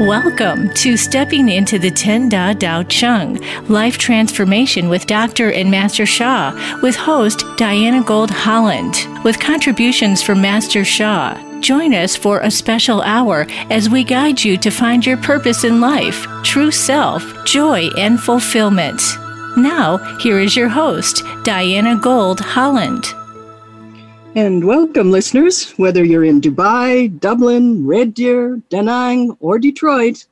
Welcome to Stepping into the Ten Da Dao Chang Life Transformation with Dr. and Master Sha, with host Diana Gold Holland, with contributions from Master Sha. Join us for a special hour as we guide you to find your purpose in life, true self, joy, and fulfillment. Now, here is your host, Diana Gold Holland. And welcome, listeners, whether you're in Dubai, Dublin, Red Deer, Da Nang, or Detroit,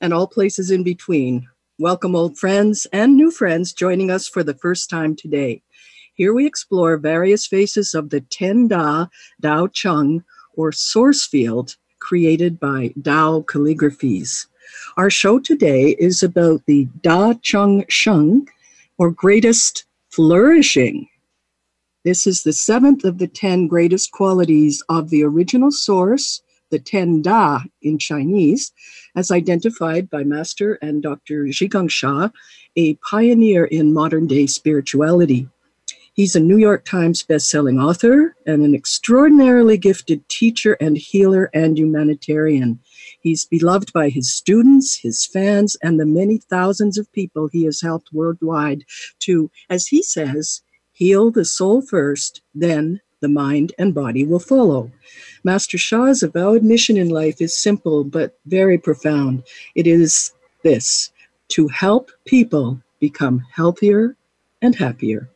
and all places in between. Welcome, old friends and new friends joining us for the first time today. Here we explore various faces of the Ten Da Dao Chang, or source field, created by Dao calligraphies. Our show today is about the Da Chang Sheng, or greatest flourishing this is the seventh of the 10 greatest qualities of the original source, the Ten Da in Chinese, as identified by Master and Dr. Zhigang Sha, a pioneer in modern day spirituality. He's a New York Times bestselling author and an extraordinarily gifted teacher and healer and humanitarian. He's beloved by his students, his fans, and the many thousands of people he has helped worldwide to, as he says, Heal the soul first, then the mind and body will follow. Master Sha's avowed mission in life is simple but very profound. It is this to help people become healthier and happier.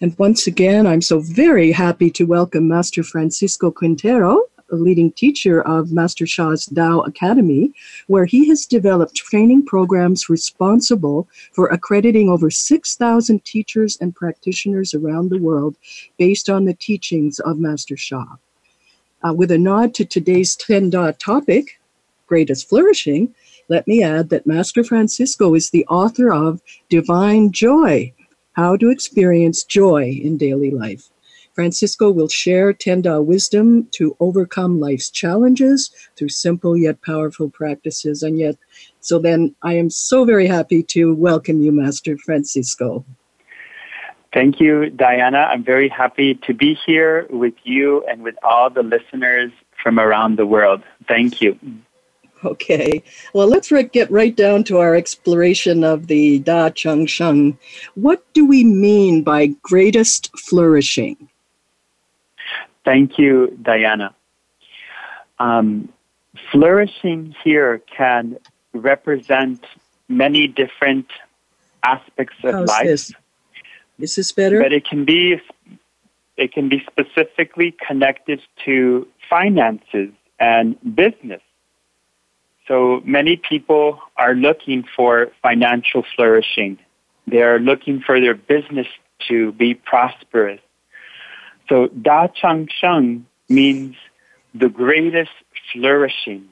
And once again, I'm so very happy to welcome Master Francisco Quintero leading teacher of Master Sha's Tao Academy, where he has developed training programs responsible for accrediting over 6,000 teachers and practitioners around the world based on the teachings of Master Sha. Uh, with a nod to today's Ten Da topic, greatest flourishing, let me add that Master Francisco is the author of Divine Joy How to Experience Joy in Daily Life. Francisco will share Ten Da wisdom to overcome life's challenges through simple yet powerful practices. And yet, so then I am so very happy to welcome you, Master Francisco. Thank you, Diana. I'm very happy to be here with you and with all the listeners from around the world. Thank you. Okay, well, let's get right down to our exploration of the Da Chang Sheng. What do we mean by greatest flourishing? Thank you, Diana. Um, flourishing here can represent many different aspects of How's life. This? this is better. But it can be it can be specifically connected to finances and business. So many people are looking for financial flourishing. They are looking for their business to be prosperous. So Da Chang Sheng means the greatest flourishing.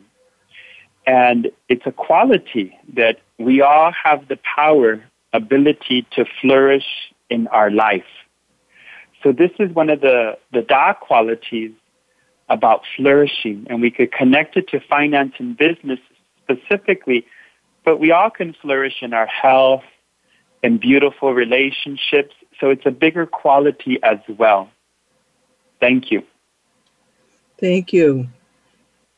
And it's a quality that we all have the power, ability to flourish in our life. So this is one of the, the Da qualities about flourishing, and we could connect it to finance and business specifically, but we all can flourish in our health and beautiful relationships. So it's a bigger quality as well. Thank you. Thank you.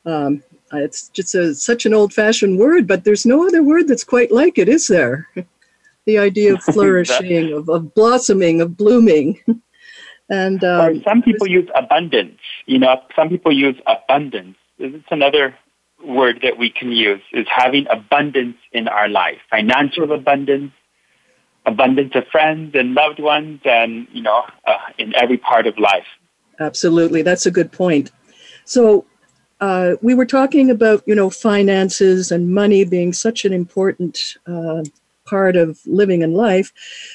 Um, it's just a, such an old fashioned word, but there's no other word that's quite like it, is there? the idea of flourishing, of, of blossoming, of blooming. and um, or some people use abundance. You know, some people use abundance. It's another word that we can use is having abundance in our life, financial abundance, abundance of friends and loved ones, and you know, uh, in every part of life. Absolutely, that's a good point. So, uh, we were talking about you know finances and money being such an important uh, part of living in life.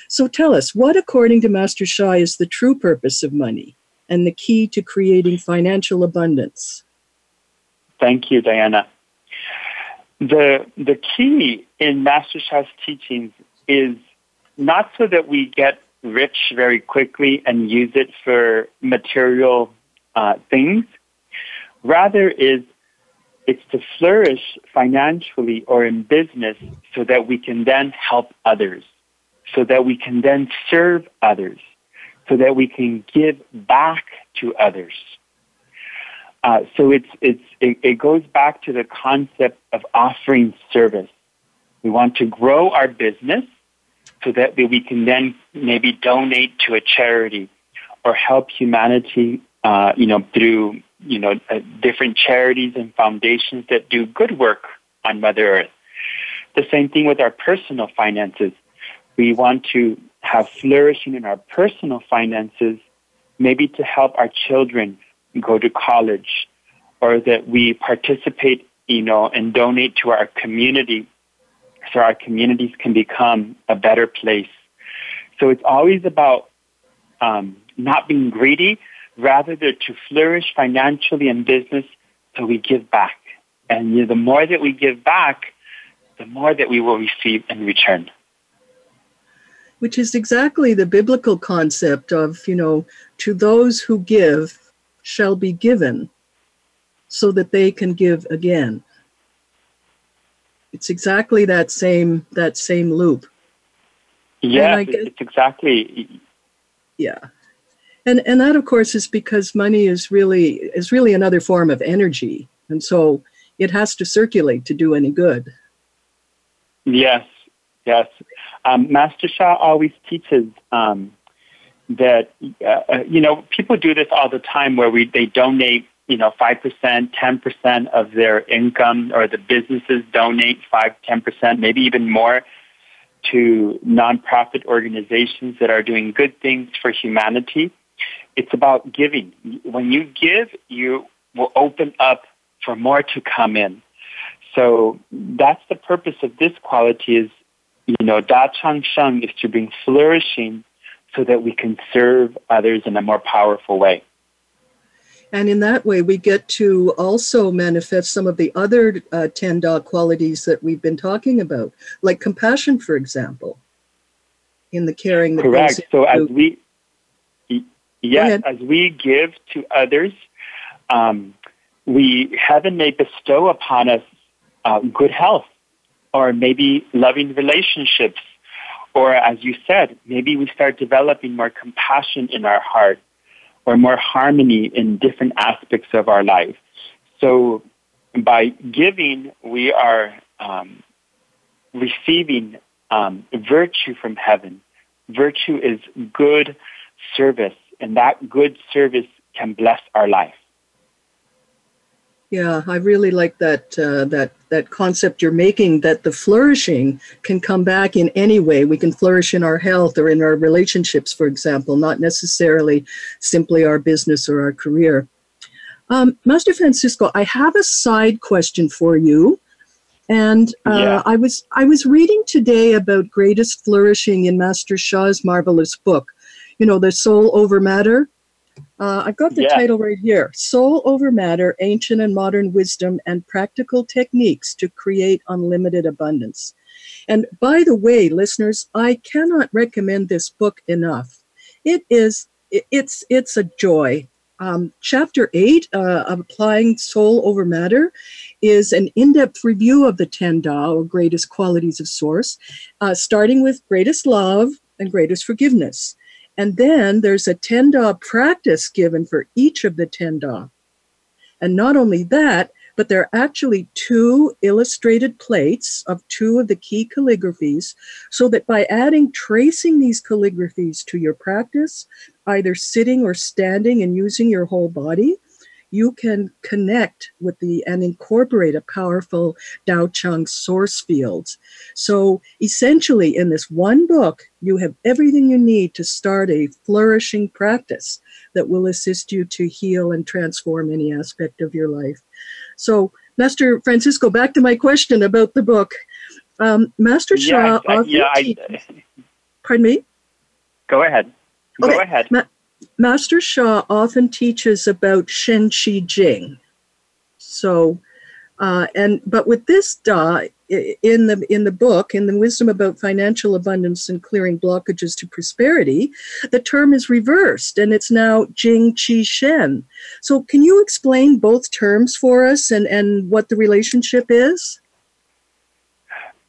So, tell us what, according to Master Sha, is the true purpose of money and the key to creating financial abundance. Thank you, Diana. The the key in Master Sha's teachings is not so that we get rich very quickly and use it for material uh, things. Rather, is it's to flourish financially or in business so that we can then help others, so that we can then serve others, so that we can give back to others. Uh, so it's, it's, it, it goes back to the concept of offering service. We want to grow our business so that we can then maybe donate to a charity or help humanity, uh, you know, through, you know, uh, different charities and foundations that do good work on Mother Earth. The same thing with our personal finances. We want to have flourishing in our personal finances, maybe to help our children go to college, or that we participate, you know, and donate to our community so our communities can become a better place. So it's always about um, not being greedy, rather to flourish financially in business so we give back. And you know, the more that we give back, the more that we will receive in return. Which is exactly the biblical concept of, you know, to those who give shall be given so that they can give again. It's exactly that same that same loop. Yeah, it's exactly. Yeah, and and that of course is because money is really is really another form of energy, and so it has to circulate to do any good. Yes, yes. Um, Master Sha always teaches um, that uh, you know people do this all the time, where we they donate you know, 5%, 10% of their income or the businesses donate 5, 10%, maybe even more to nonprofit organizations that are doing good things for humanity. It's about giving. When you give, you will open up for more to come in. So that's the purpose of this quality is, you know, Da Chang Sheng is to bring flourishing so that we can serve others in a more powerful way. And in that way, we get to also manifest some of the other uh, 10 Da qualities that we've been talking about, like compassion, for example, in the caring that Correct. So as we, yes, as we give to others, um, we heaven may bestow upon us uh, good health, or maybe loving relationships, or as you said, maybe we start developing more compassion in our heart or more harmony in different aspects of our life. So by giving, we are um, receiving um, virtue from heaven. Virtue is good service, and that good service can bless our life. Yeah, I really like that uh, that that concept you're making. That the flourishing can come back in any way. We can flourish in our health or in our relationships, for example, not necessarily simply our business or our career. Um, Master Francisco, I have a side question for you, and uh, yeah. I was I was reading today about greatest flourishing in Master Sha's marvelous book. You know, the soul over matter uh, I've got the yeah. title right here Soul Over Matter Ancient and Modern Wisdom and Practical Techniques to Create Unlimited Abundance. And by the way, listeners, I cannot recommend this book enough. It is, it's, it's a joy. Um, chapter 8 uh, of Applying Soul Over Matter is an in depth review of the 10 Da, or greatest qualities of Source, uh, starting with greatest love and greatest forgiveness. And then there's a 10 Da practice given for each of the 10 Da. And not only that, but there are actually two illustrated plates of two of the key calligraphies, so that by adding tracing these calligraphies to your practice, either sitting or standing and using your whole body, you can connect with the and incorporate a powerful Tao Chang source fields. So essentially, in this one book, you have everything you need to start a flourishing practice that will assist you to heal and transform any aspect of your life. So, Master Francisco, back to my question about the book. Um, Master yeah, often yeah, I, pardon me. Go ahead. Go okay. ahead. Ma- Master Sha often teaches about Shen Qi Jing. So, uh, and but with this Da in the in the book, in the Wisdom about Financial Abundance and Clearing Blockages to Prosperity, the term is reversed and it's now Jing Qi Shen. So, can you explain both terms for us and and what the relationship is?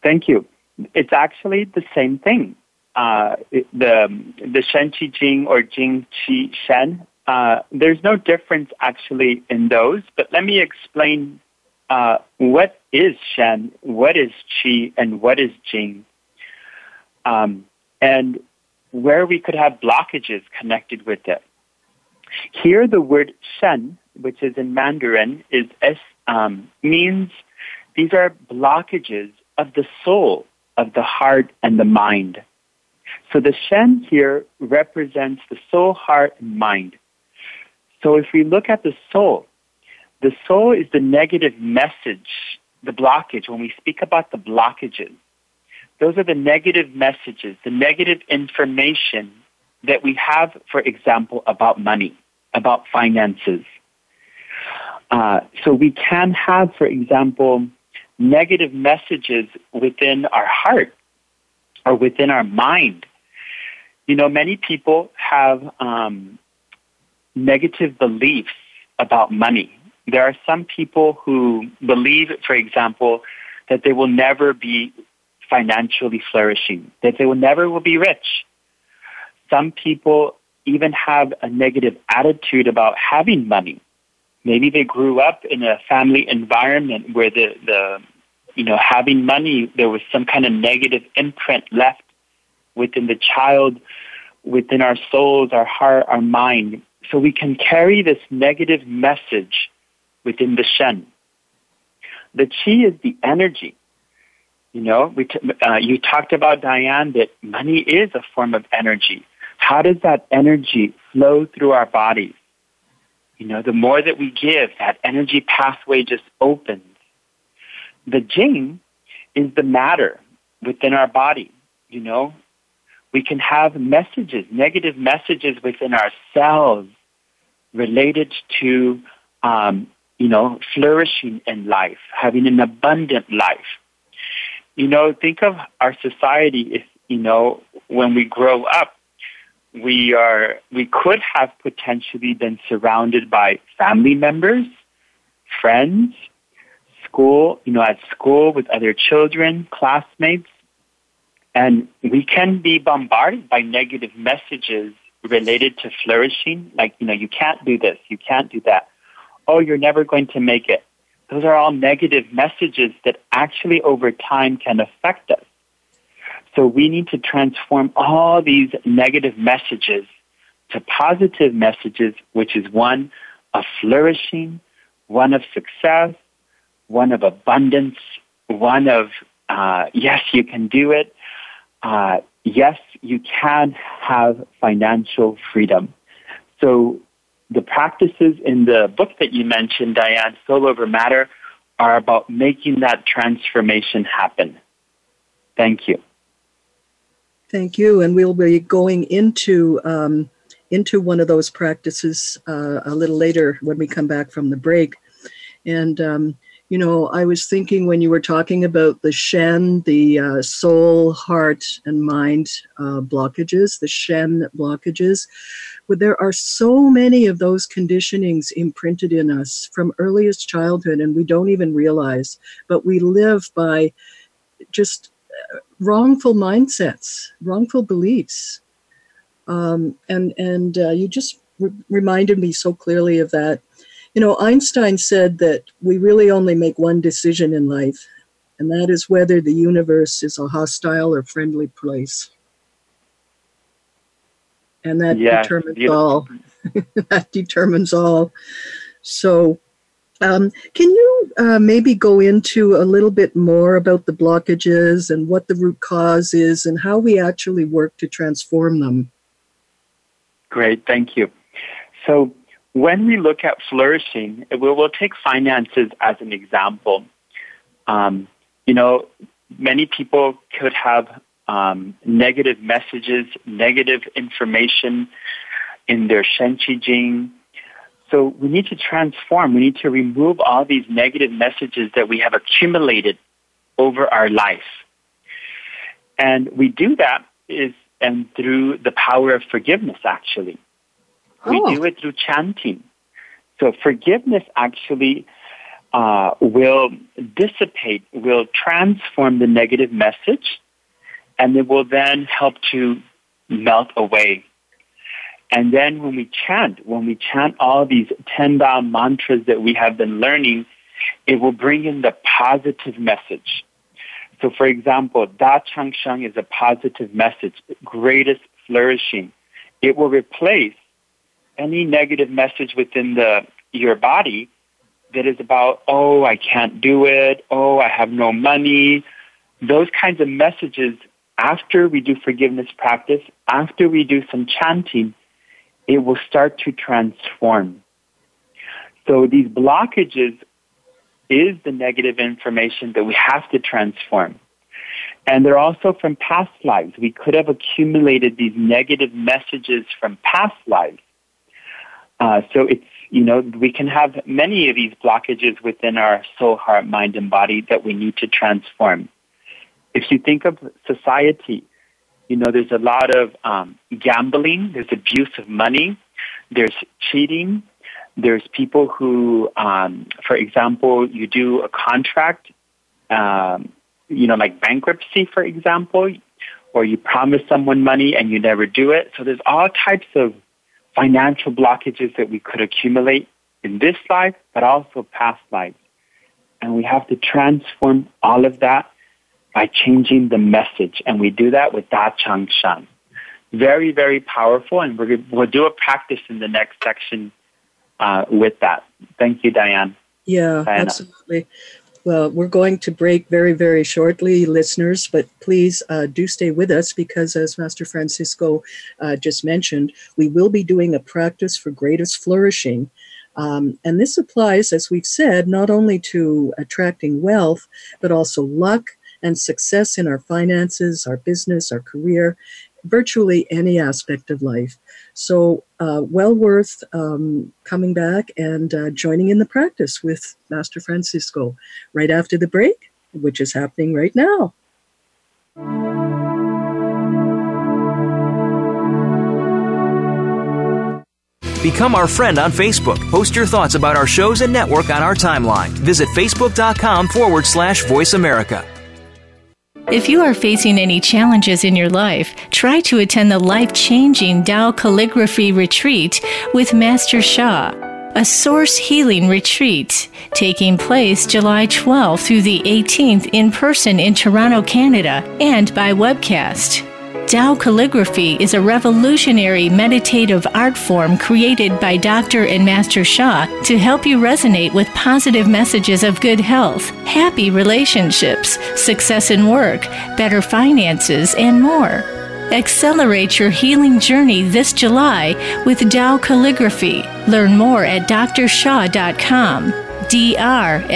Thank you. It's actually the same thing uh, the the Shen Qi Jing or Jing Qi Shen uh, there's no difference actually in those, but let me explain uh, what is Shen, what is Qi, and what is Jing, um, and where we could have blockages connected with it. Here, the word Shen, which is in Mandarin, is um, means these are blockages of the soul, of the heart, and the mind. So the Shen here represents the soul, heart, and mind. So if we look at the soul, the soul is the negative message, the blockage. When we speak about the blockages, those are the negative messages, the negative information that we have, for example, about money, about finances. Uh, so we can have, for example, negative messages within our heart or within our mind. You know, many people have um, negative beliefs about money. There are some people who believe, for example, that they will never be financially flourishing, that they will never will be rich. Some people even have a negative attitude about having money. Maybe they grew up in a family environment where the, the you know, having money, there was some kind of negative imprint left within the child, within our souls, our heart, our mind. So we can carry this negative message within the Shen. The Qi is the energy. You know, we t- uh, you talked about Diane that money is a form of energy. How does that energy flow through our bodies? You know, the more that we give, that energy pathway just opens. The Jing is the matter within our body. You know, we can have messages, negative messages within ourselves related to, um, you know, flourishing in life, having an abundant life. You know, think of our society if, you know, when we grow up, we are, we could have potentially been surrounded by family members, friends, school, you know, at school with other children, classmates, and we can be bombarded by negative messages related to flourishing, like, you know, you can't do this, you can't do that. Oh, you're never going to make it. Those are all negative messages that actually over time can affect us. So we need to transform all these negative messages to positive messages, which is one of flourishing, one of success, one of abundance, one of, uh, yes, you can do it. Uh, yes, you can have financial freedom. So the practices in the book that you mentioned, Diane, Soul Over Matter, are about making that transformation happen. Thank you. Thank you. And we'll be going into um, into one of those practices uh, a little later when we come back from the break. And um, you know, I was thinking when you were talking about the Shen, the uh, soul, heart, and mind uh, blockages, the Shen blockages, but there are so many of those conditionings imprinted in us from earliest childhood, and we don't even realize, but we live by just uh, wrongful mindsets, wrongful beliefs. Um, and and uh, you just re- reminded me so clearly of that you know, Einstein said that we really only make one decision in life, and that is whether the universe is a hostile or friendly place. And that yeah, determines beautiful. all. that determines all. So, um, can you uh, maybe go into a little bit more about the blockages and what the root cause is and how we actually work to transform them? Great, thank you. So, when we look at flourishing, we will take finances as an example. Um, you know, many people could have um, negative messages, negative information in their Shen Qi Jing. So we need to transform. We need to remove all these negative messages that we have accumulated over our life. And we do that is and through the power of forgiveness, actually. We oh. do it through chanting. So forgiveness actually uh, will dissipate, will transform the negative message, and it will then help to melt away. And then when we chant, when we chant all these 10 Da mantras that we have been learning, it will bring in the positive message. So for example, Da Chang Sheng is a positive message, greatest flourishing. It will replace any negative message within the, your body that is about, oh, I can't do it, oh, I have no money. Those kinds of messages, after we do forgiveness practice, after we do some chanting, it will start to transform. So these blockages is the negative information that we have to transform. And they're also from past lives. We could have accumulated these negative messages from past lives. Uh, so it's, you know, we can have many of these blockages within our soul, heart, mind, and body that we need to transform. If you think of society, you know, there's a lot of um, gambling, there's abuse of money, there's cheating, there's people who, um, for example, you do a contract, um, you know, like bankruptcy, for example, or you promise someone money and you never do it. So there's all types of financial blockages that we could accumulate in this life, but also past lives. And we have to transform all of that by changing the message. And we do that with Da Chang Shan. Very, very powerful. And we will do a practice in the next section uh, with that. Thank you, Diane. Yeah, Diana. absolutely. Well, we're going to break very, very shortly, listeners, but please uh, do stay with us because, as Master Francisco uh, just mentioned, we will be doing a practice for greatest flourishing. Um, and this applies, as we've said, not only to attracting wealth, but also luck and success in our finances, our business, our career, virtually any aspect of life. So, uh, well worth um, coming back and uh, joining in the practice with Master Francisco right after the break, which is happening right now. Become our friend on Facebook. Post your thoughts about our shows and network on our timeline. Visit facebook.com forward slash voice America. If you are facing any challenges in your life, try to attend the life changing Tao Calligraphy Retreat with Master Sha, a source healing retreat taking place July 12th through the 18th in person in Toronto, Canada, and by webcast. Tao calligraphy is a revolutionary meditative art form created by Dr. and Master Sha to help you resonate with positive messages of good health, happy relationships, success in work, better finances, and more. Accelerate your healing journey this July with Tao Calligraphy. Learn more at drshaw.com. drsha.com.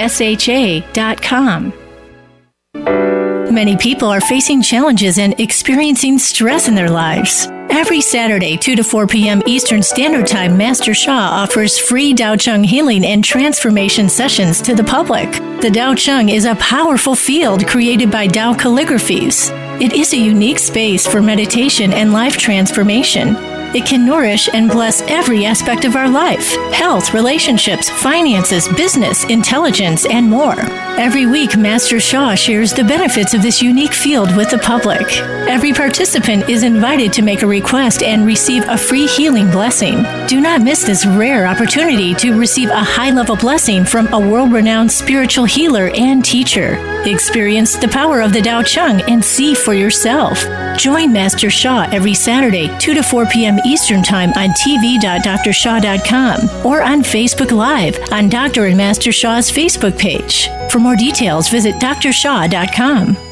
Many people are facing challenges and experiencing stress in their lives. Every Saturday, 2 to 4 p.m. Eastern Standard Time, Master Sha offers free Dao Chang healing and transformation sessions to the public. The Dao Chang is a powerful field created by Dao calligraphies. It is a unique space for meditation and life transformation. It can nourish and bless every aspect of our life health, relationships, finances, business, intelligence, and more. Every week, Master Sha shares the benefits of this unique field with the public. Every participant is invited to make a request and receive a free healing blessing. Do not miss this rare opportunity to receive a high level blessing from a world renowned spiritual healer and teacher. Experience the power of the Tao Chang and see for yourself. Join Master Sha every Saturday, 2 to 4 p.m. Eastern Time on tv.drsha.com or on Facebook Live on Dr. and Master Sha's Facebook page. For more details, visit drsha.com.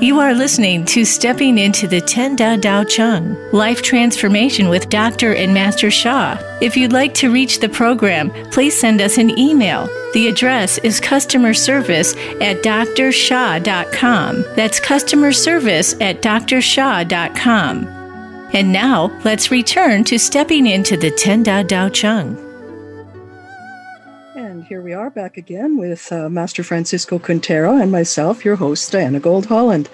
You are listening to Stepping into the Ten Da Tao Chang Life Transformation with Dr. and Master Sha. If you'd like to reach the program, please send us an email. The address is customer service at drsha.com. That's customer service at drsha.com. And now, let's return to stepping into the Ten Da Tao Chang here we are back again with uh, Master Francisco Quintero and myself, your host, Diana Gold Holland.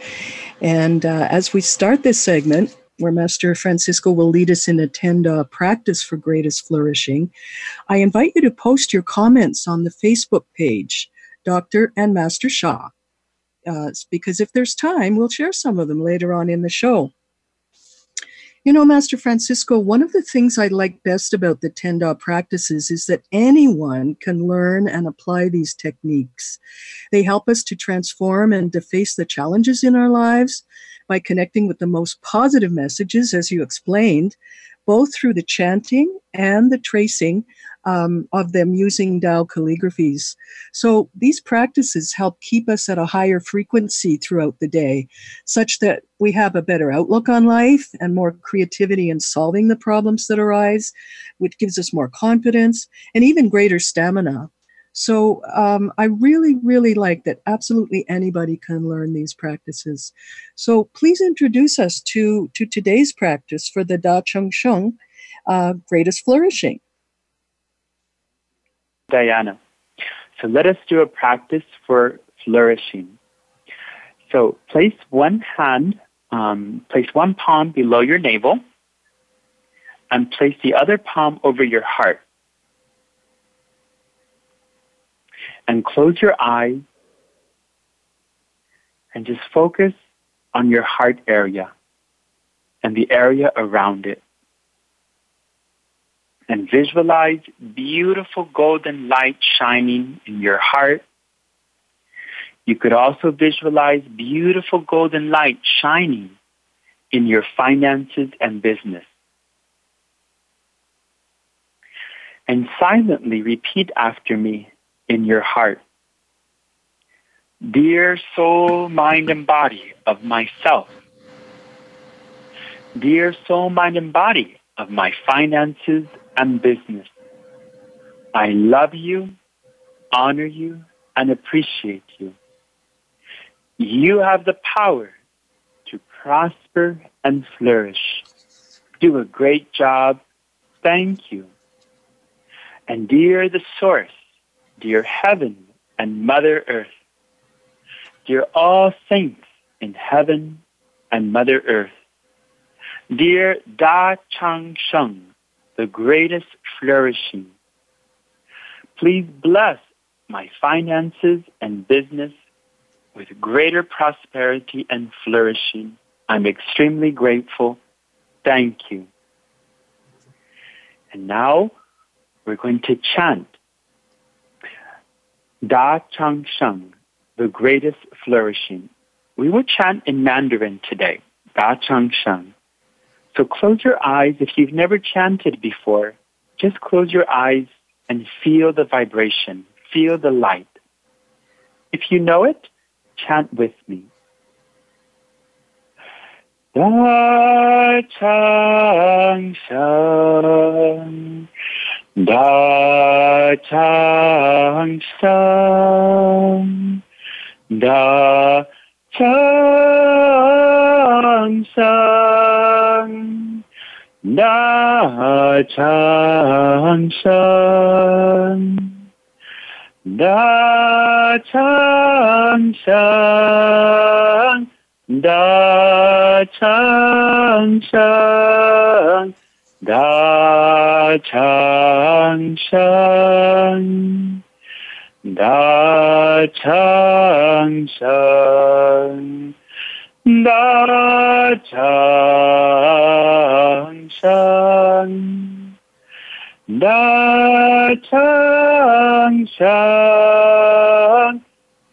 And uh, as we start this segment, where Master Francisco will lead us in a 10 practice for greatest flourishing, I invite you to post your comments on the Facebook page, Dr. and Master Sha. Uh, because if there's time, we'll share some of them later on in the show. You know, Master Francisco, one of the things I like best about the 10 Da practices is that anyone can learn and apply these techniques. They help us to transform and to face the challenges in our lives by connecting with the most positive messages, as you explained, both through the chanting and the tracing um, of them using Tao calligraphies. So these practices help keep us at a higher frequency throughout the day, such that we have a better outlook on life and more creativity in solving the problems that arise, which gives us more confidence and even greater stamina. So um, I really, really like that absolutely anybody can learn these practices. So please introduce us to, to today's practice for the Da Chang Sheng, uh, greatest flourishing. Diana. So let us do a practice for flourishing. So place one hand, um, place one palm below your navel, and place the other palm over your heart. And close your eyes and just focus on your heart area and the area around it and visualize beautiful golden light shining in your heart. You could also visualize beautiful golden light shining in your finances and business. And silently repeat after me in your heart. Dear soul, mind, and body of myself. Dear soul, mind, and body of my finances and business. I love you, honor you, and appreciate you. You have the power to prosper and flourish. Do a great job. Thank you. And dear the source, dear heaven and Mother Earth, dear all saints in heaven and Mother Earth, dear Da Chang Sheng, the greatest flourishing. Please bless my finances and business with greater prosperity and flourishing. I'm extremely grateful. Thank you. And now we're going to chant Da Chang Sheng, the greatest flourishing. We will chant in Mandarin today, Da Chang Sheng. So close your eyes. If you've never chanted before, just close your eyes and feel the vibration, feel the light. If you know it, chant with me. Da Chang Sheng, Da Chang Sheng, Da Chang Sheng, Da Chang Sheng, Da Chang Sheng, Da Chang Sheng, Da Chang Sheng. Da Chang Sheng, Da Chang Sheng, Da Chang Sheng,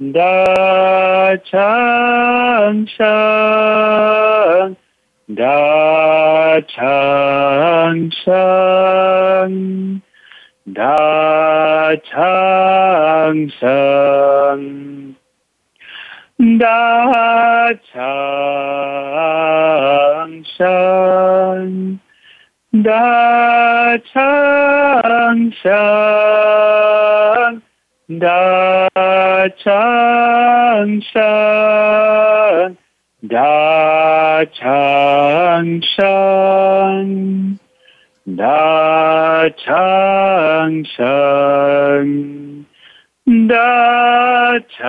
Da Chang Sheng, Da Chang Sheng. Da Chang Sheng, 大长山，大长山，大长山，大长山，大长山。大长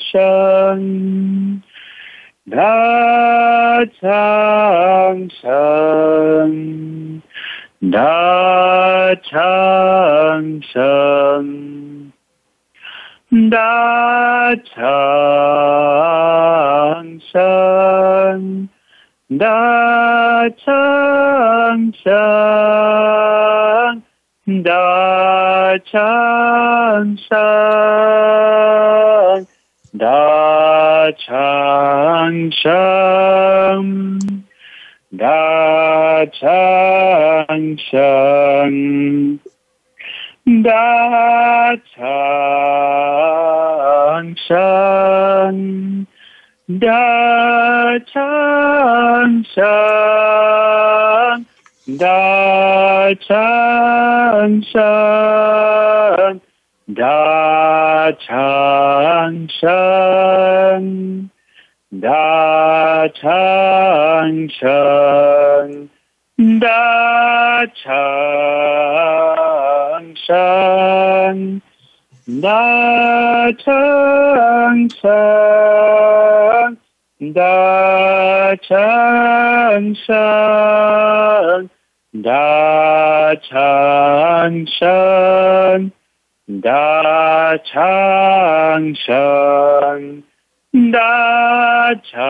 生大长生大长生大长生大长生大长山，大长山，大长山，大长山，大长山。大长城大长城大长城大长城大长城 da chang shan, da chang shan, da chang shan, da chang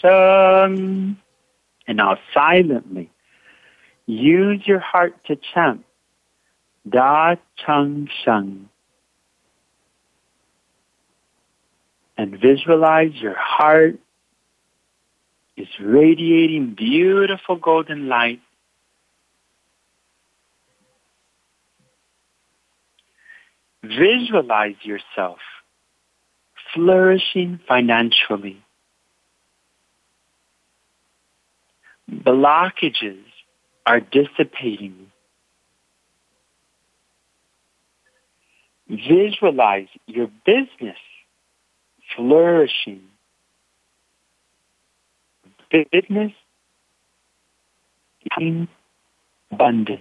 shan. And now silently use your heart to chant Da Chang Sheng. And visualize your heart is radiating beautiful golden light. Visualize yourself flourishing financially. Blockages are dissipating. Visualize your business flourishing. Business being abundant.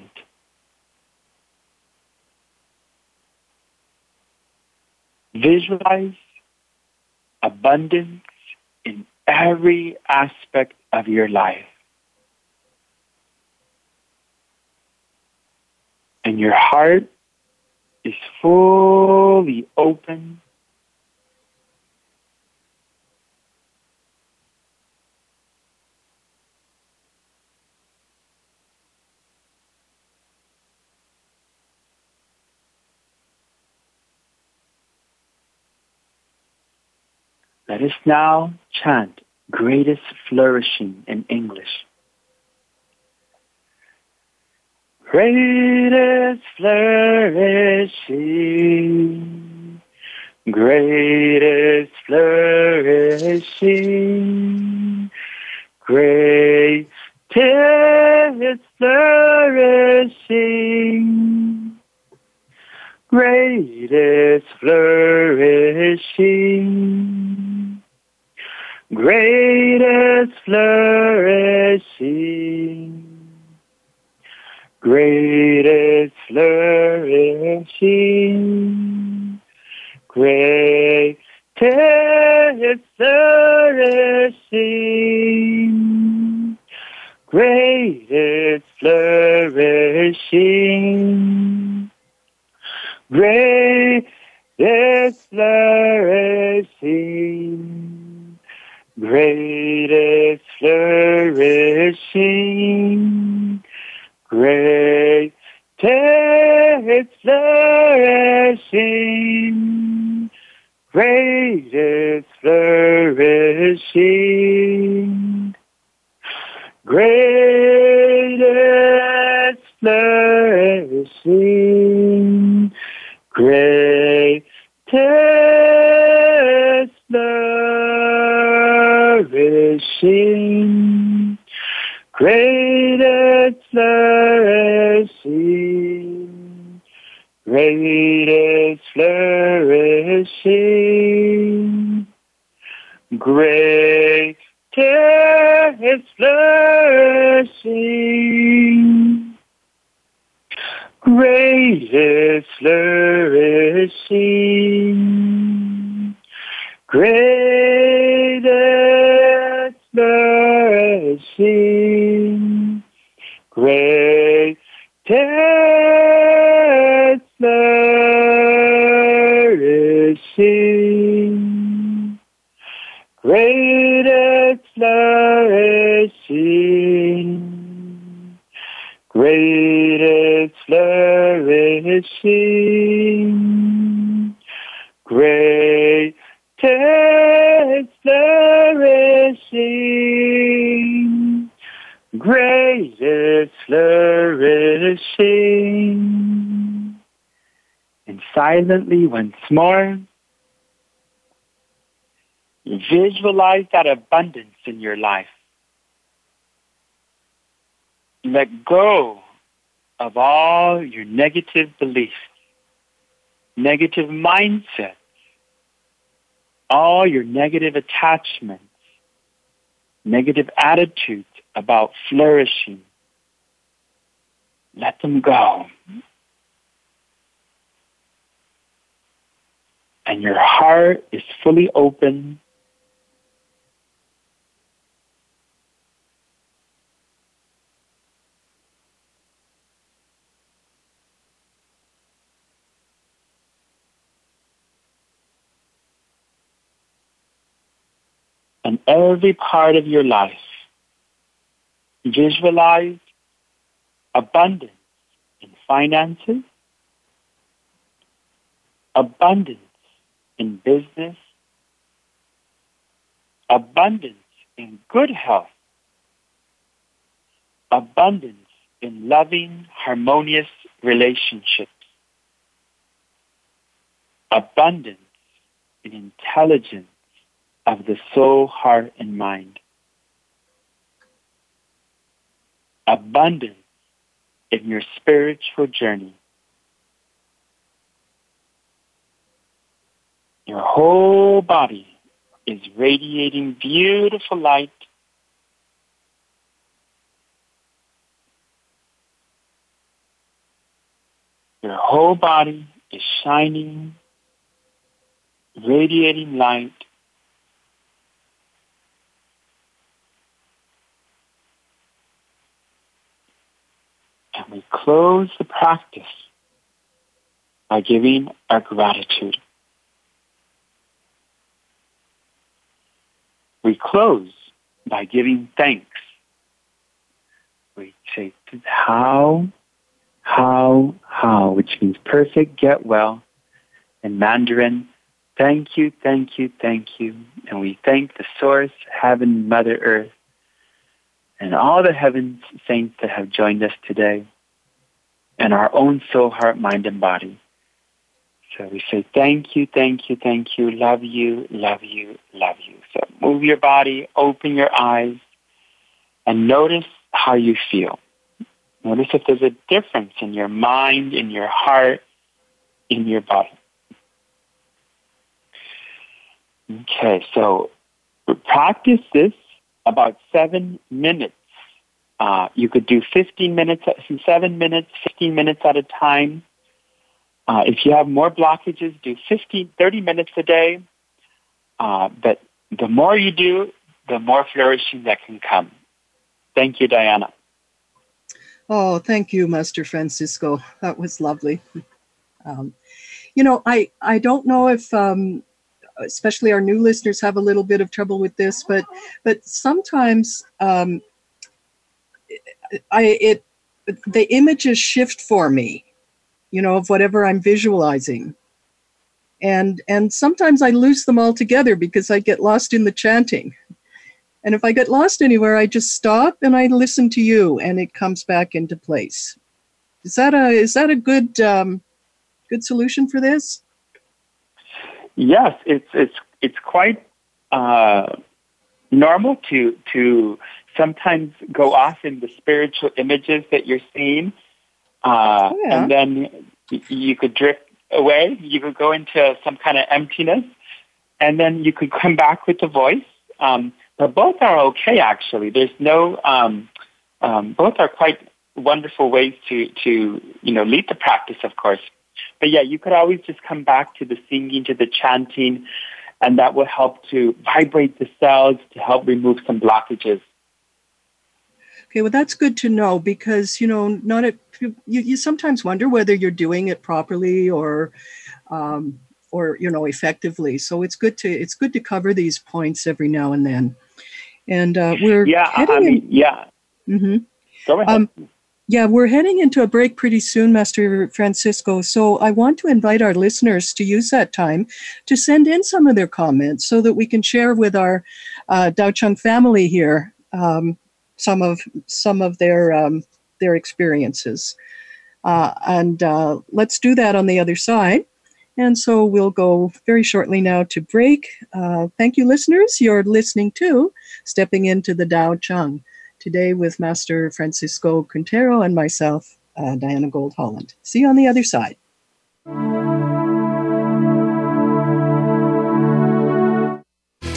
Visualize abundance in every aspect of your life. And your heart is fully open. Let us now chant greatest flourishing in English. Greatest flourishing, greatest flourishing, greatest flourishing, greatest flourishing, greatest flourishing. Greatest flourishing, greatest flourishing, greatest flourishing, greatest flourishing, Great is flourishing, great is flourishing, great is flourishing, great is flourishing, great flourishing. Great is flourishing. Great is flourishing. Great is flourishing. Great is flourishing. Great flourishing. Great is flourishing. Great is flourishing. Great is flourishing. Great is flourishing. Great is flourishing. And silently once more, visualize that abundance in your life. Let go of all your negative beliefs, negative mindsets, all your negative attachments, negative attitudes about flourishing. Let them go. And your heart is fully open and every part of your life. Visualize abundance in finances, abundance in business, abundance in good health, abundance in loving, harmonious relationships, abundance in intelligence of the soul, heart, and mind. Abundance in your spiritual journey. Your whole body is radiating beautiful light. Your whole body is shining, radiating light. And we close the practice by giving our gratitude. We close by giving thanks. We say Hao, Hao, Hao, which means perfect, get well. In Mandarin, thank you, thank you, thank you. And we thank the source, heaven, Mother Earth, and all the heavens saints that have joined us today, and our own soul, heart, mind, and body. So we say thank you, thank you, thank you, love you, love you, love you. So move your body, open your eyes, and notice how you feel. Notice if there's a difference in your mind, in your heart, in your body. Okay, so practice this about seven minutes. Uh, you could do 15 minutes, seven minutes, 15 minutes at a time. Uh, if you have more blockages, do 15, 30 minutes a day. Uh, but the more you do, the more flourishing that can come. Thank you, Diana. Oh, thank you, Master Francisco. That was lovely. Um, you know, I, I don't know if, um, especially our new listeners have a little bit of trouble with this, but but sometimes um, I it the images shift for me, you know, of whatever I'm visualizing, and and sometimes I lose them altogether because I get lost in the chanting. And if I get lost anywhere, I just stop and I listen to you, and it comes back into place. Is that a is that a good um, good solution for this? Yes, it's it's it's quite uh, normal to to sometimes go off in the spiritual images that you're seeing, uh, oh, yeah. and then you could drift away. You could go into some kind of emptiness, and then you could come back with the voice. Um, but both are okay, actually. There's no, um, um, both are quite wonderful ways to, to, you know, lead the practice, of course. But yeah, you could always just come back to the singing, to the chanting, and that will help to vibrate the cells to help remove some blockages. Okay, well, that's good to know because you know, not a, you, you sometimes wonder whether you're doing it properly or, um, or you know, effectively. So it's good to it's good to cover these points every now and then. And uh, we're yeah, I mean, in, yeah. Mm-hmm. Go ahead. Um, yeah, we're heading into a break pretty soon, Master Francisco. So I want to invite our listeners to use that time to send in some of their comments so that we can share with our uh, Dao Chang family here um, some of some of their um, their experiences. Uh, and uh, let's do that on the other side. And so we'll go very shortly now to break. Uh, thank you, listeners. You're listening to Stepping into the Dao Chang today with Master Francisco Quintero and myself, uh, Diana Gold Holland. See you on the other side.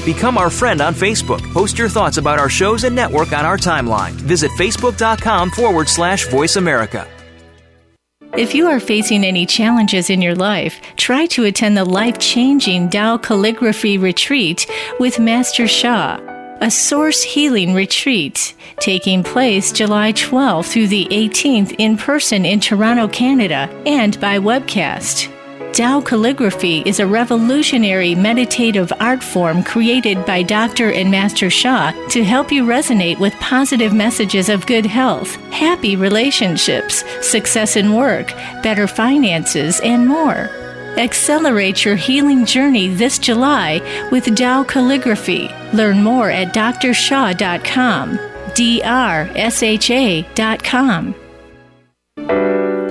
Become our friend on Facebook. Post your thoughts about our shows and network on our timeline. Visit facebook.com forward slash voice America. If you are facing any challenges in your life, try to attend the life changing Tao Calligraphy Retreat with Master Sha a source healing retreat taking place July 12th through the 18th in person in Toronto, Canada, and by webcast. Tao calligraphy is a revolutionary meditative art form created by Dr. and Master Sha to help you resonate with positive messages of good health, happy relationships, success in work, better finances, and more. Accelerate your healing journey this July with Tao Calligraphy. Learn more at drsha.com. D-R-S-H-A.com.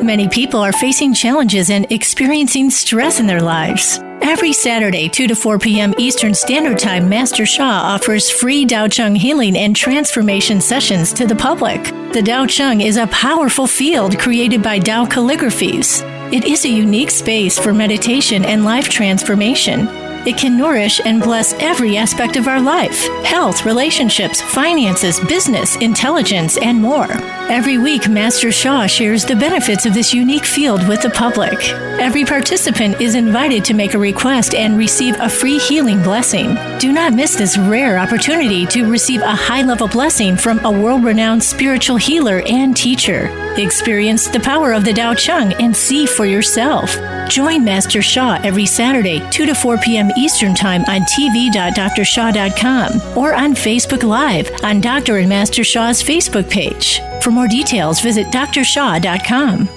Many people are facing challenges and experiencing stress in their lives. Every Saturday, 2 to 4 p.m. Eastern Standard Time, Master Sha offers free Dao Chang healing and transformation sessions to the public. The Dao Chang is a powerful field created by Dao calligraphies. It is a unique space for meditation and life transformation. It can nourish and bless every aspect of our life health, relationships, finances, business, intelligence, and more. Every week, Master Sha shares the benefits of this unique field with the public. Every participant is invited to make a request and receive a free healing blessing. Do not miss this rare opportunity to receive a high level blessing from a world renowned spiritual healer and teacher. Experience the power of the Tao Chang and see for yourself. Join Master Sha every Saturday, 2 to 4 p.m. Eastern Time on tv.drsha.com or on Facebook Live on Dr. and Master Sha's Facebook page. For more details, visit drsha.com.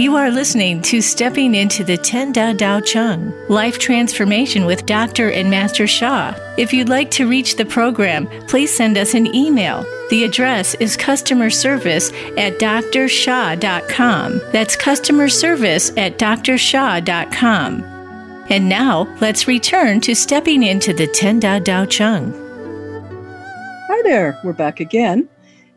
You are listening to Stepping into the Ten Da Dao Chang Life Transformation with Dr. and Master Sha. If you'd like to reach the program, please send us an email. The address is customer service at drsha.com. That's customer service at drsha.com. And now, let's return to stepping into the Ten Da Dao Chang. Hi there, we're back again.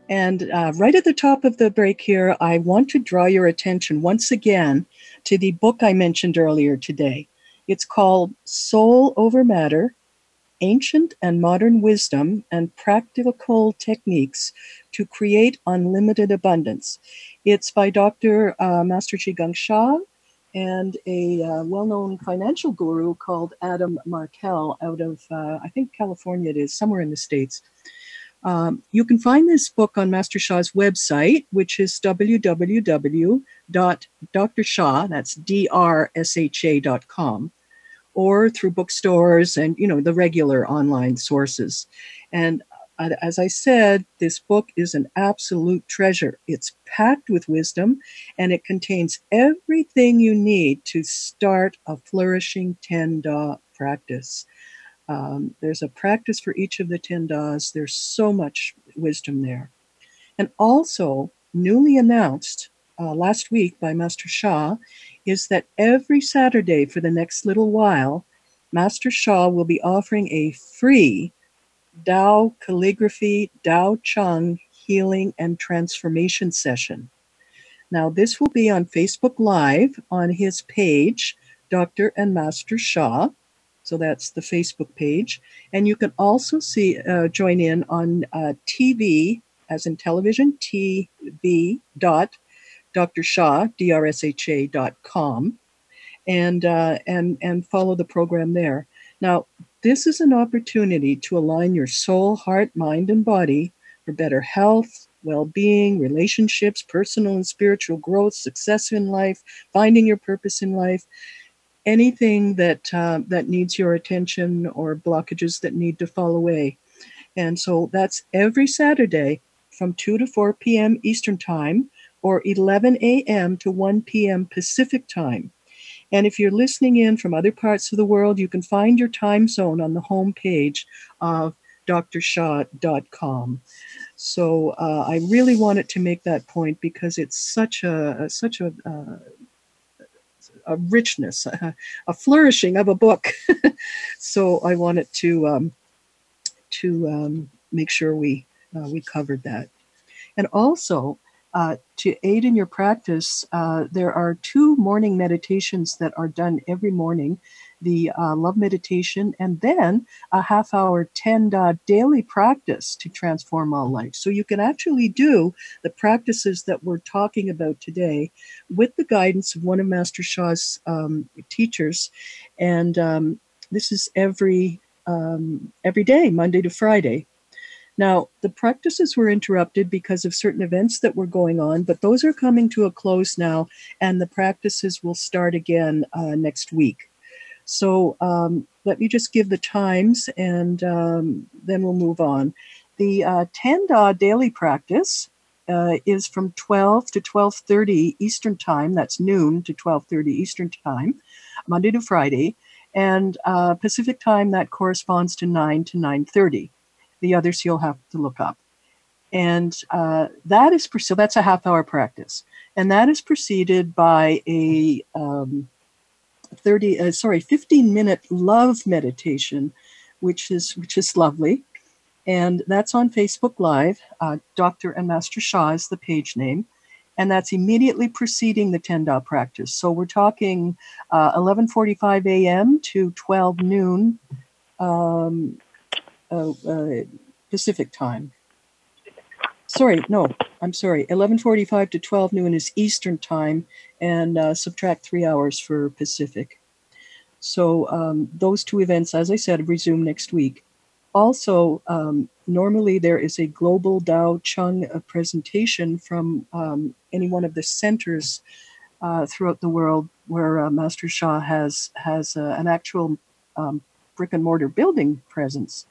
And uh, right at the top of the break here, I want to draw your attention once again to the book I mentioned earlier today. It's called Soul Over Matter Ancient and Modern Wisdom and Practical Techniques to Create Unlimited Abundance. It's by Dr. Uh, Master Zhi Gang Sha and a uh, well known financial guru called Adam Markel out of, uh, I think, California, it is, somewhere in the States. Um, you can find this book on Master Sha's website, which is www.drsha, that's or through bookstores and you know the regular online sources. And uh, as I said, this book is an absolute treasure. It's packed with wisdom and it contains everything you need to start a flourishing 10 Da practice. Um, there's a practice for each of the 10 Das. There's so much wisdom there. And also, newly announced uh, last week by Master Sha is that every Saturday for the next little while, Master Sha will be offering a free Dao calligraphy, Dao Chang healing and transformation session. Now, this will be on Facebook Live on his page, Dr. and Master Sha. So that's the Facebook page. And you can also see uh, join in on uh, TV, as in television, TV dot Dr. Sha, D-R-S-H-A dot com, and, uh, and, and follow the program there. Now, this is an opportunity to align your soul, heart, mind, and body for better health, well being, relationships, personal and spiritual growth, success in life, finding your purpose in life, anything that, uh, that needs your attention or blockages that need to fall away. And so that's every Saturday from 2 to 4 p.m. Eastern Time or 11 a.m. to 1 p.m. Pacific Time. And if you're listening in from other parts of the world, you can find your time zone on the home page of drsha.com. So uh, I really wanted to make that point because it's such a such a uh, a richness, a, a, flourishing of a book. so I wanted to um, to um, make sure we uh, we covered that, and also uh, to aid in your practice, uh, there are two morning meditations that are done every morning the uh, love meditation, and then a half hour 10 da daily practice to transform all life. So you can actually do the practices that we're talking about today with the guidance of one of Master Sha's um, teachers. And um, this is every um, every day, Monday to Friday. Now, the practices were interrupted because of certain events that were going on, but those are coming to a close now, and the practices will start again uh, next week. So um, let me just give the times, and um, then we'll move on. The uh, 10 Da daily practice uh, is from 12 to 12:30 Eastern Time. That's noon to 12:30 Eastern Time, Monday to Friday, and uh, Pacific Time that corresponds to 9 to 9:30. The others you'll have to look up. And uh, that is, so that's a half hour practice. And that is preceded by a um, 30, uh, sorry, 15 minute love meditation, which is, which is lovely. And that's on Facebook Live. Uh, Dr. and Master Sha is the page name and that's immediately preceding the 10 Da practice. So we're talking uh, 11:45 a.m. to 12 noon um, uh, uh, Pacific time. Sorry, no, I'm sorry. 11:45 to 12 noon is Eastern time, and uh, subtract three hours for Pacific. So um, those two events, as I said, resume next week. Also, um, normally there is a global Dao Chang uh, presentation from um, any one of the centers uh, throughout the world where uh, Master Sha has has uh, an actual um, brick and mortar building presence.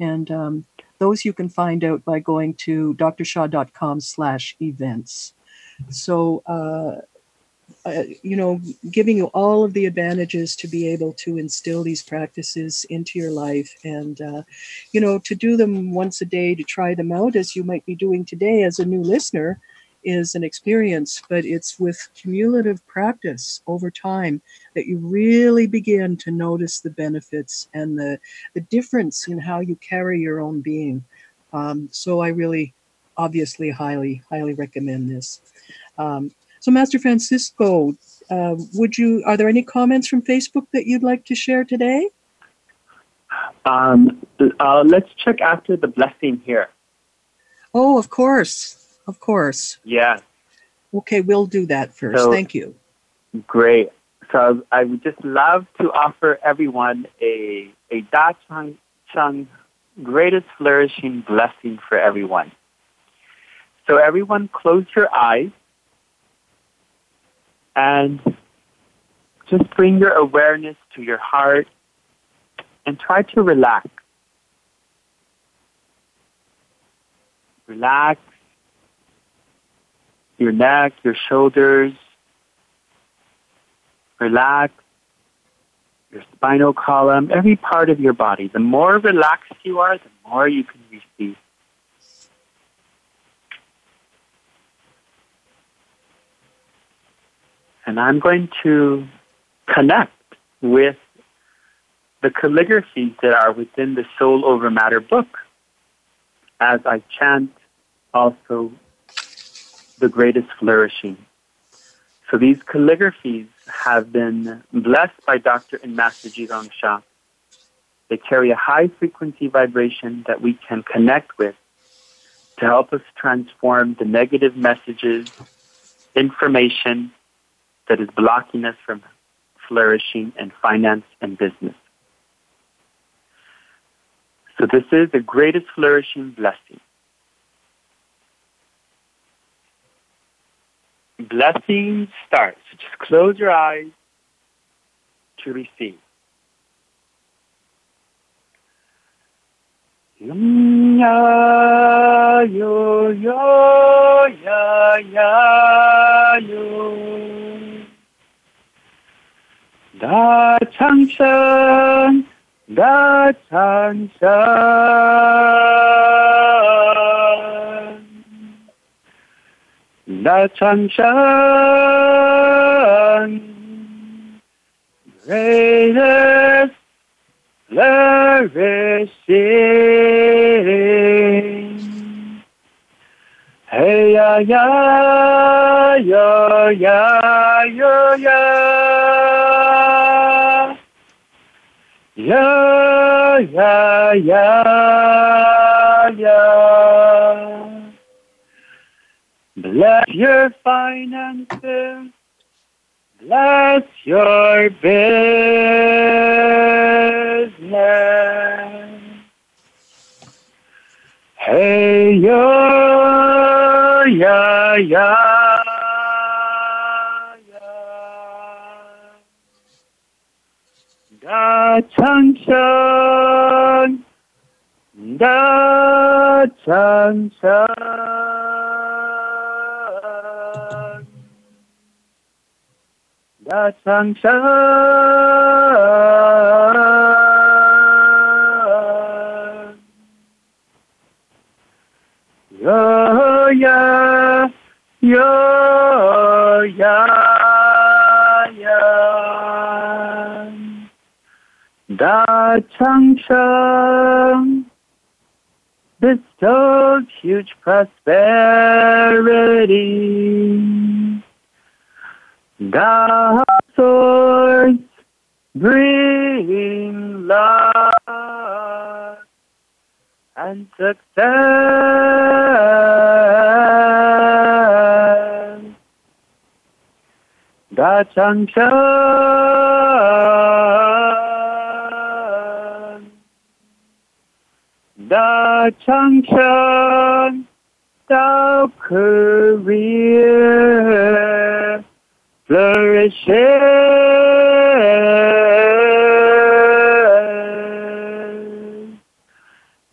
And um, those you can find out by going to drsha.com slash events. So, uh, uh, you know, giving you all of the advantages to be able to instill these practices into your life and, uh, you know, to do them once a day, to try them out as you might be doing today as a new listener is an experience, but it's with cumulative practice over time that you really begin to notice the benefits and the, the difference in how you carry your own being. Um, so I really, obviously, highly, highly recommend this. Um, so, Master Francisco, uh, would you? Are there any comments from Facebook that you'd like to share today? Um, uh, let's check after the blessing here. Oh, of course. Of course. Yeah. Okay, we'll do that first. So, Thank you. Great. So I would just love to offer everyone a a Da Chang, Chang greatest flourishing blessing for everyone. So everyone close your eyes and just bring your awareness to your heart and try to relax. Relax your neck, your shoulders. Relax your spinal column, every part of your body. The more relaxed you are, the more you can receive. And I'm going to connect with the calligraphies that are within the Soul Over Matter book as I chant also the greatest flourishing. So these calligraphies have been blessed by Dr. and Master Zhi Gang Sha. They carry a high frequency vibration that we can connect with to help us transform the negative messages, information that is blocking us from flourishing in finance and business. So this is the greatest flourishing blessing. Blessing starts. Just close your eyes to receive. Yum ya yo yo ya ya yo da chang shen da chang shen chang shen greatest flourishing. Hey ya ya ya ya ya ya ya ya ya. Bless your finances. Bless your business. Hey yo ya ya. Da chang shan, da chang shan. Datang sang Yo ya Yo ya ya Datang sang bestows huge prosperity God's words bring love and success. Thou junction, thou junction, thou career flourishes.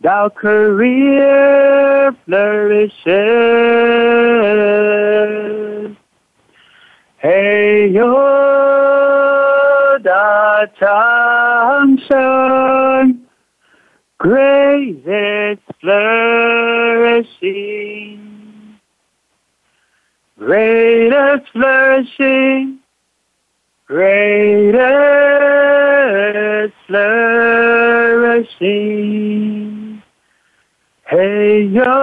Thou career flourishes. Hey yo da chang shan, greatest flourishing, greatest flourishing, greatest flourishing. Hey yo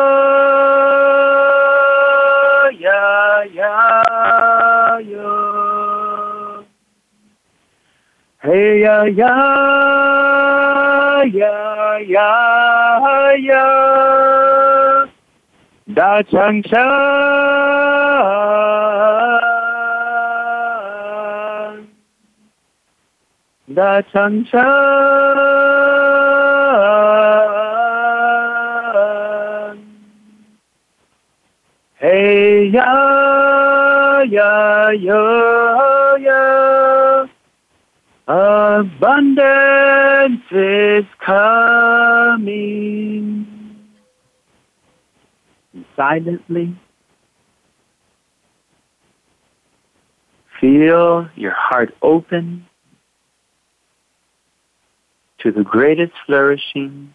ya ya yo. Hey ya ya ya ya ya. Da chang shan. Da chang shan. Hey ya ya yo ya. Abundance is coming. Silently, feel your heart open to the greatest flourishing.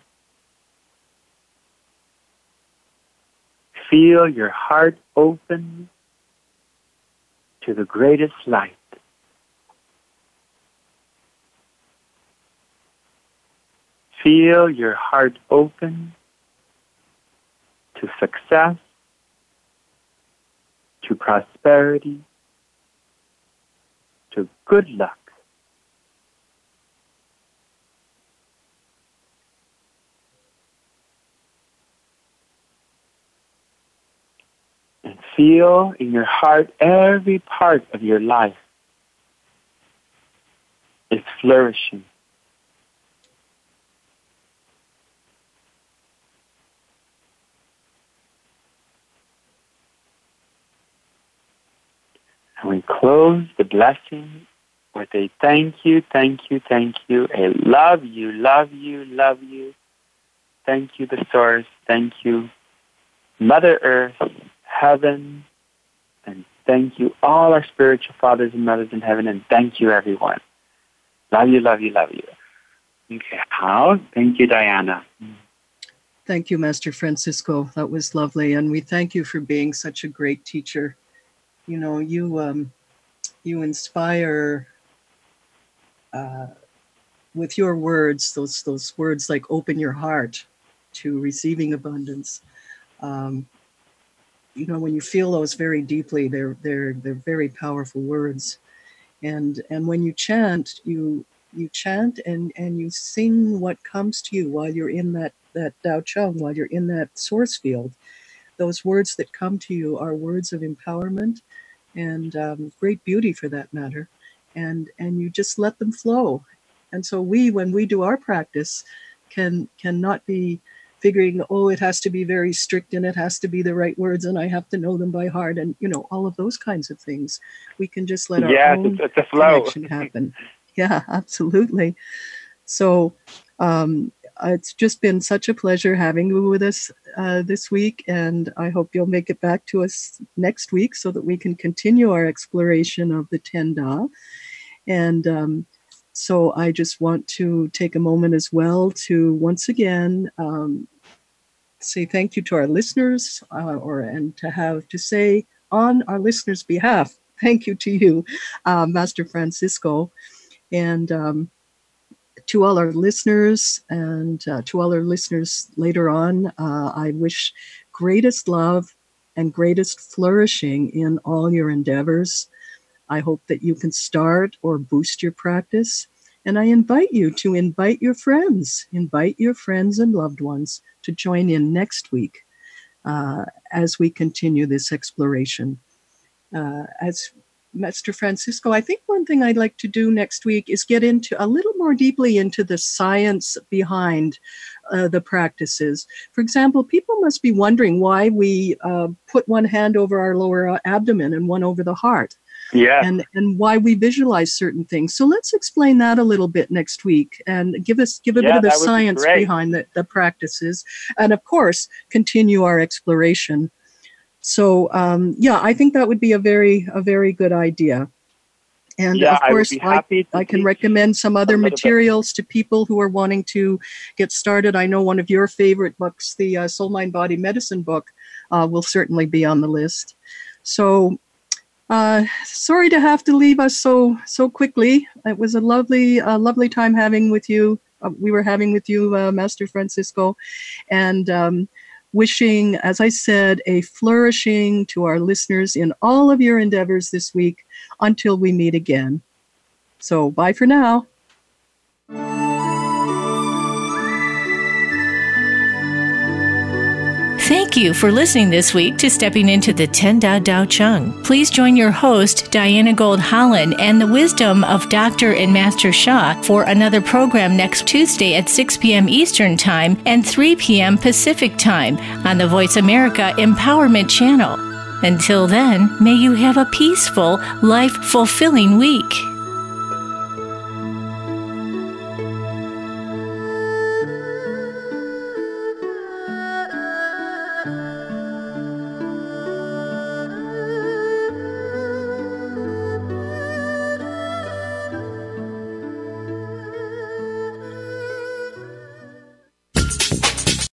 Feel your heart open to the greatest light. Feel your heart open to success, to prosperity, to good luck. And feel in your heart every part of your life is flourishing. We close the blessing with a thank you, thank you, thank you, a love you, love you, love you. Thank you, the source. Thank you, Mother Earth, heaven, and thank you, all our spiritual fathers and mothers in heaven, and thank you, everyone. Love you, love you, love you. Okay, how? Thank you, Diana. Thank you, Master Francisco. That was lovely, and we thank you for being such a great teacher you know you um, you inspire uh, with your words those those words like open your heart to receiving abundance. Um, you know when you feel those very deeply they're they're they're very powerful words. And and when you chant you you chant and and you sing what comes to you while you're in that that Dao Chang while you're in that source field those words that come to you are words of empowerment and um, great beauty for that matter. And and you just let them flow. And so we when we do our practice can cannot be figuring oh it has to be very strict and it has to be the right words and i have to know them by heart and you know all of those kinds of things. We can just let our yes, own it's, it's a flow. connection happen. Yeah absolutely. So um, it's just been such a pleasure having you with us uh, this week, and I hope you'll make it back to us next week so that we can continue our exploration of the Ten Da. And um, so I just want to take a moment as well to once again um, say thank you to our listeners, uh, or and to have to say on our listeners' behalf, thank you to you, uh, Master Francisco, and. Um, to all our listeners and uh, to all our listeners later on, uh, I wish greatest love and greatest flourishing in all your endeavors. I hope that you can start or boost your practice. And I invite you to invite your friends, invite your friends and loved ones to join in next week uh, as we continue this exploration. Uh, as Master Francisco, I think one thing I'd like to do next week is get into a little more deeply into the science behind uh, the practices. For example, people must be wondering why we uh, put one hand over our lower abdomen and one over the heart. Yeah. And and why we visualize certain things. So let's explain that a little bit next week and give us give a yeah, bit of the science great. behind the, the practices. And of course, continue our exploration so um, yeah, I think that would be a very a very good idea. And Yeah, of I course, I, happy I can recommend some other materials to people who are wanting to get started. I know one of your favorite books, the uh, Soul Mind Body Medicine book, uh, will certainly be on the list. So, uh, sorry to have to leave us so so quickly. It was a lovely a lovely time having with you. Uh, we were having with you, uh, Master Francisco, and. Um, wishing, as I said, a flourishing to our listeners in all of your endeavors this week until we meet again. So, bye for now. Thank you for listening this week to Stepping into the Ten Dao Dao Chang. Please join your host, Diana Gold Holland, and the wisdom of Dr. and Master Sha for another program next Tuesday at 6 p.m. Eastern Time and 3 p.m. Pacific Time on the Voice America Empowerment Channel. Until then, may you have a peaceful, life fulfilling week.